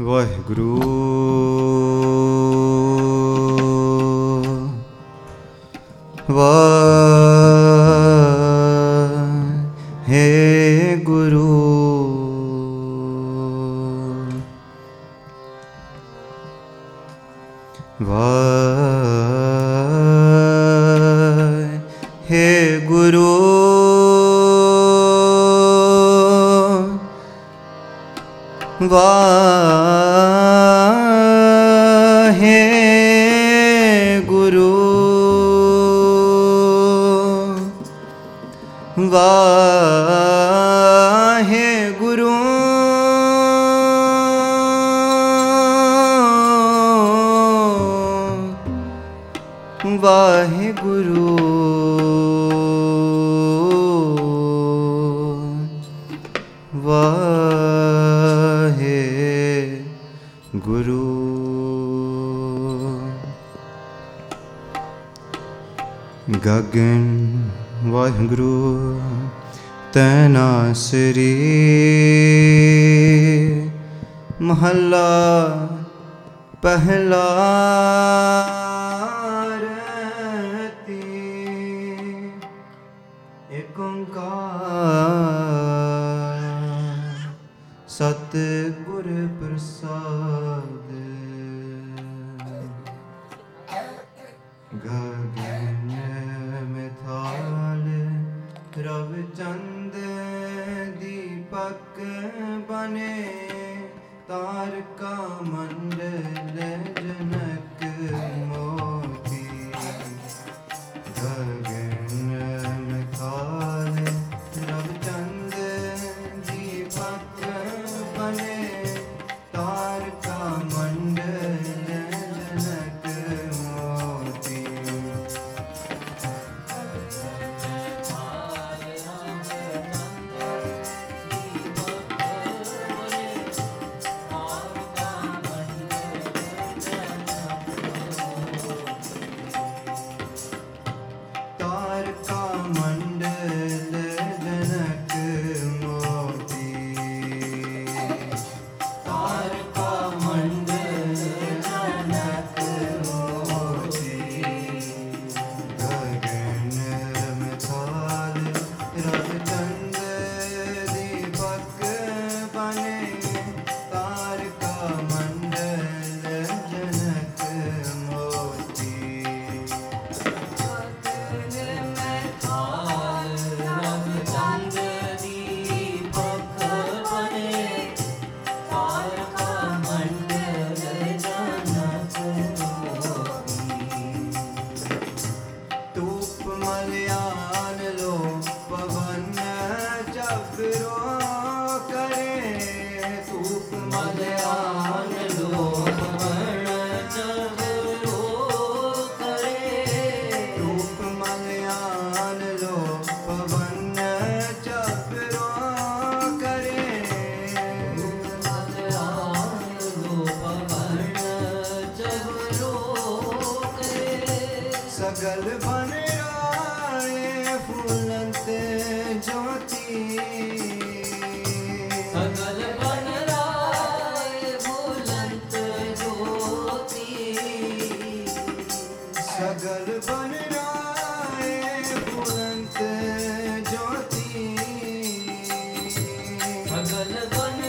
ਵਾਹਿਗੁਰੂ। ਵਾਹਿਗੁਰੂ ਵਾਹੇ ਗੁਰੂ ਵਾ ਗਗਨ ਵਾਹਿਗੁਰੂ ਤੈਨਾ ਸ੍ਰੀ ਮਹੱਲਾ ਪਹਿਲਾ ਰਤੀ ਏਕ ਓੰਕਾਰ ਸਤਿਗੁਰ ਪ੍ਰਸਾਦਿ। ಬಲವನ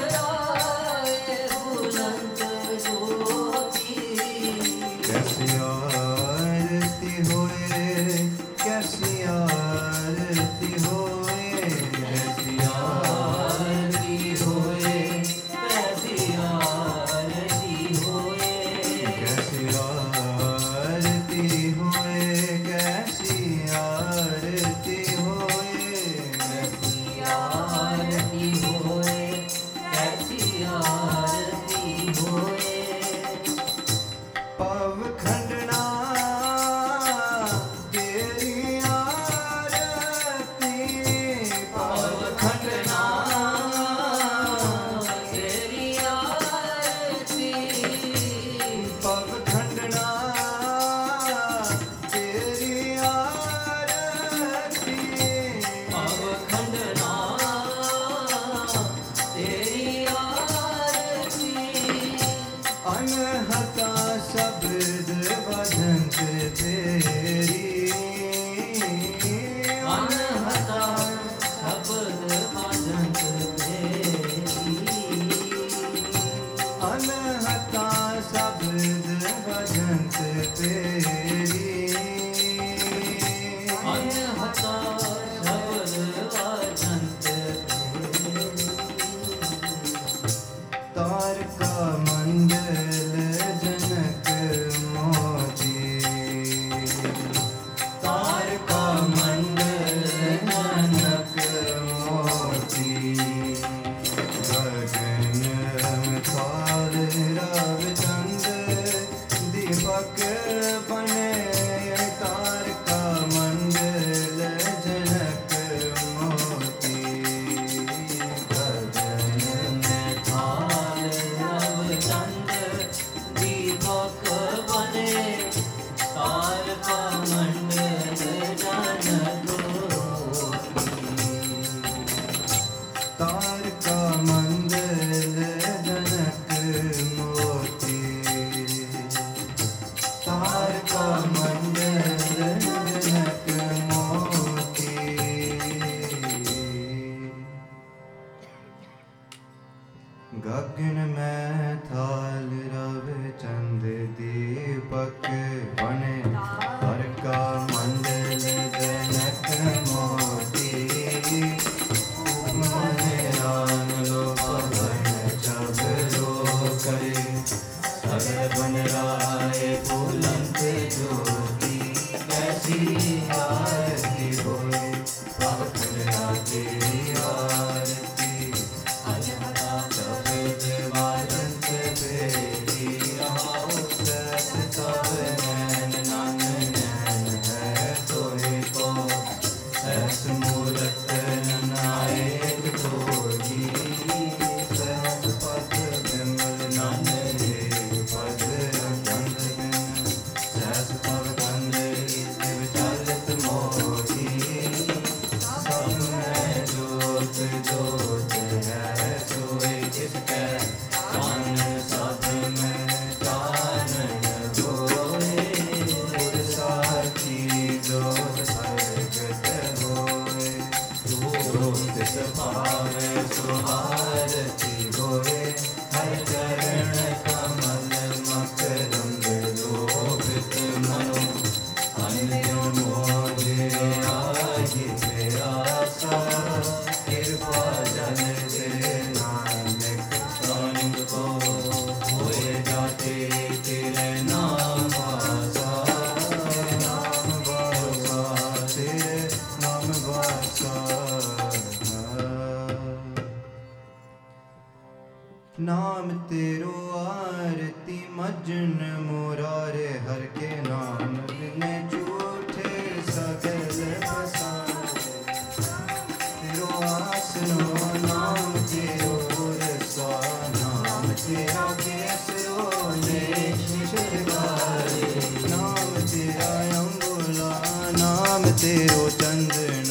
गगन में थाल रव चंद दीपक बने हर का मंडल जनक मोती। रान लो पवन जब लो करे सर बन राय बुलंद ज्योति। कैसी आरती होए राजे आ ओ चंद्र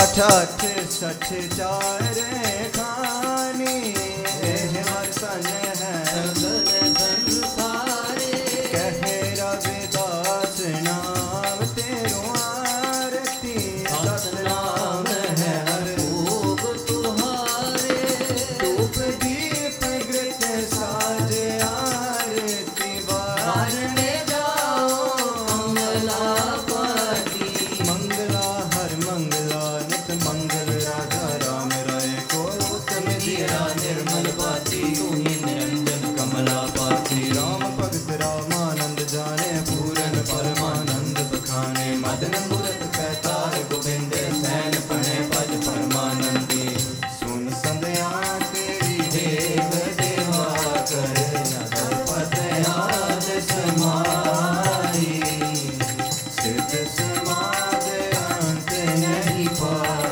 अठ अठठ सठ चार खानी। है। Bye.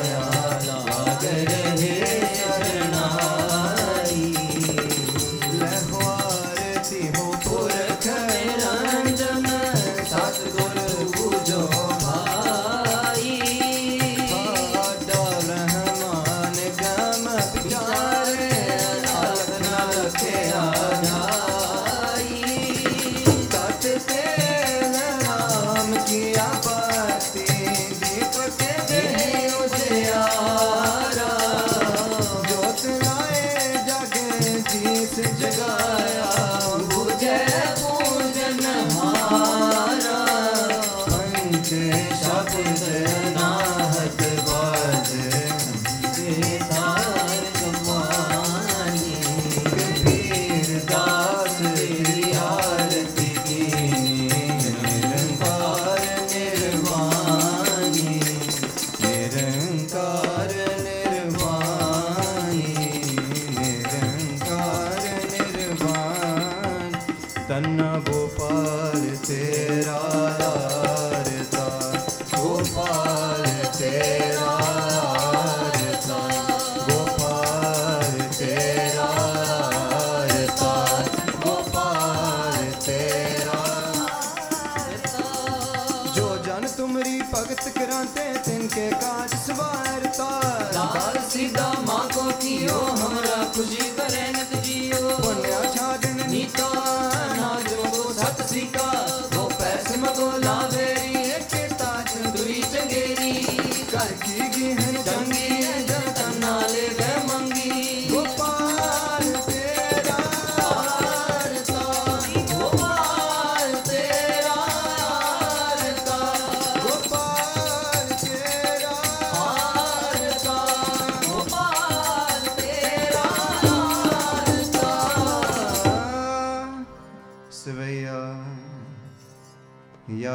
तिनके काज सवारता लाल सीधा माँ को थियो हमरा खुशी करे नत जियो पुण्य छाड़न नीता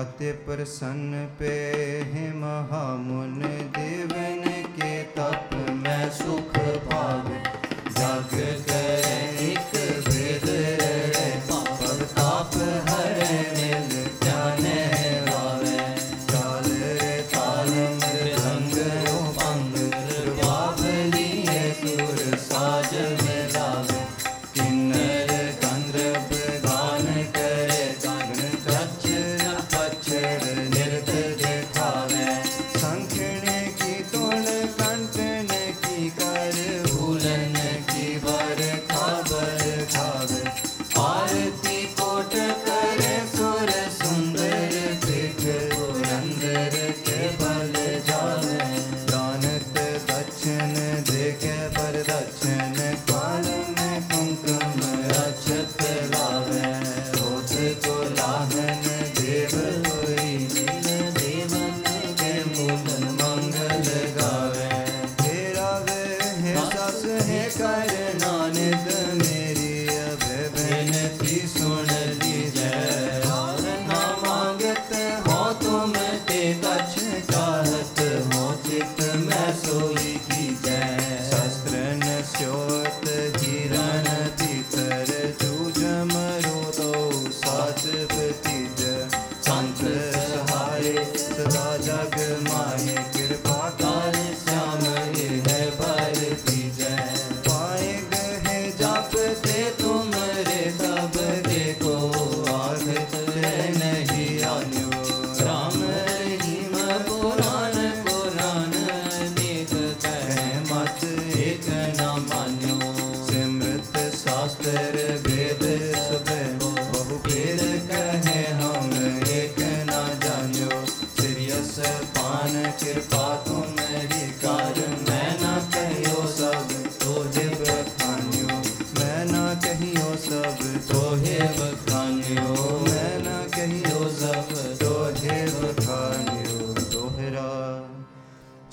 अति प्रसन्न पे है महामुन देवने।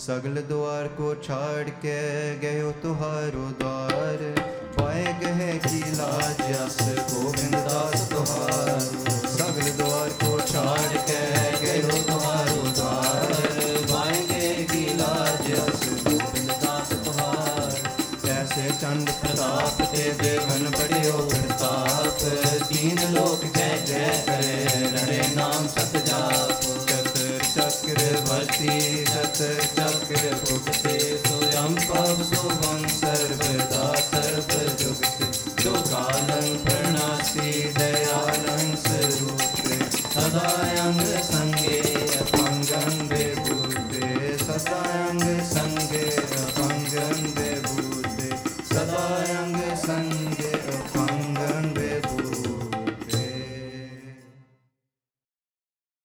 सगल द्वार को छाड़ के गयो तुहारो द्वार। पाए गए की लाज जस गोविंदास तुहार। सगल द्वार को छाड़ के गयो तुहारो द्वार। पाए गए की लाज जस गोविंदास तुहार। कैसे चंद प्रताप ते देवन बड़े हो प्रताप। तीन लोक जय जय करे रणे नाम सत जाप। चक्र सत जाप você, Deus, você.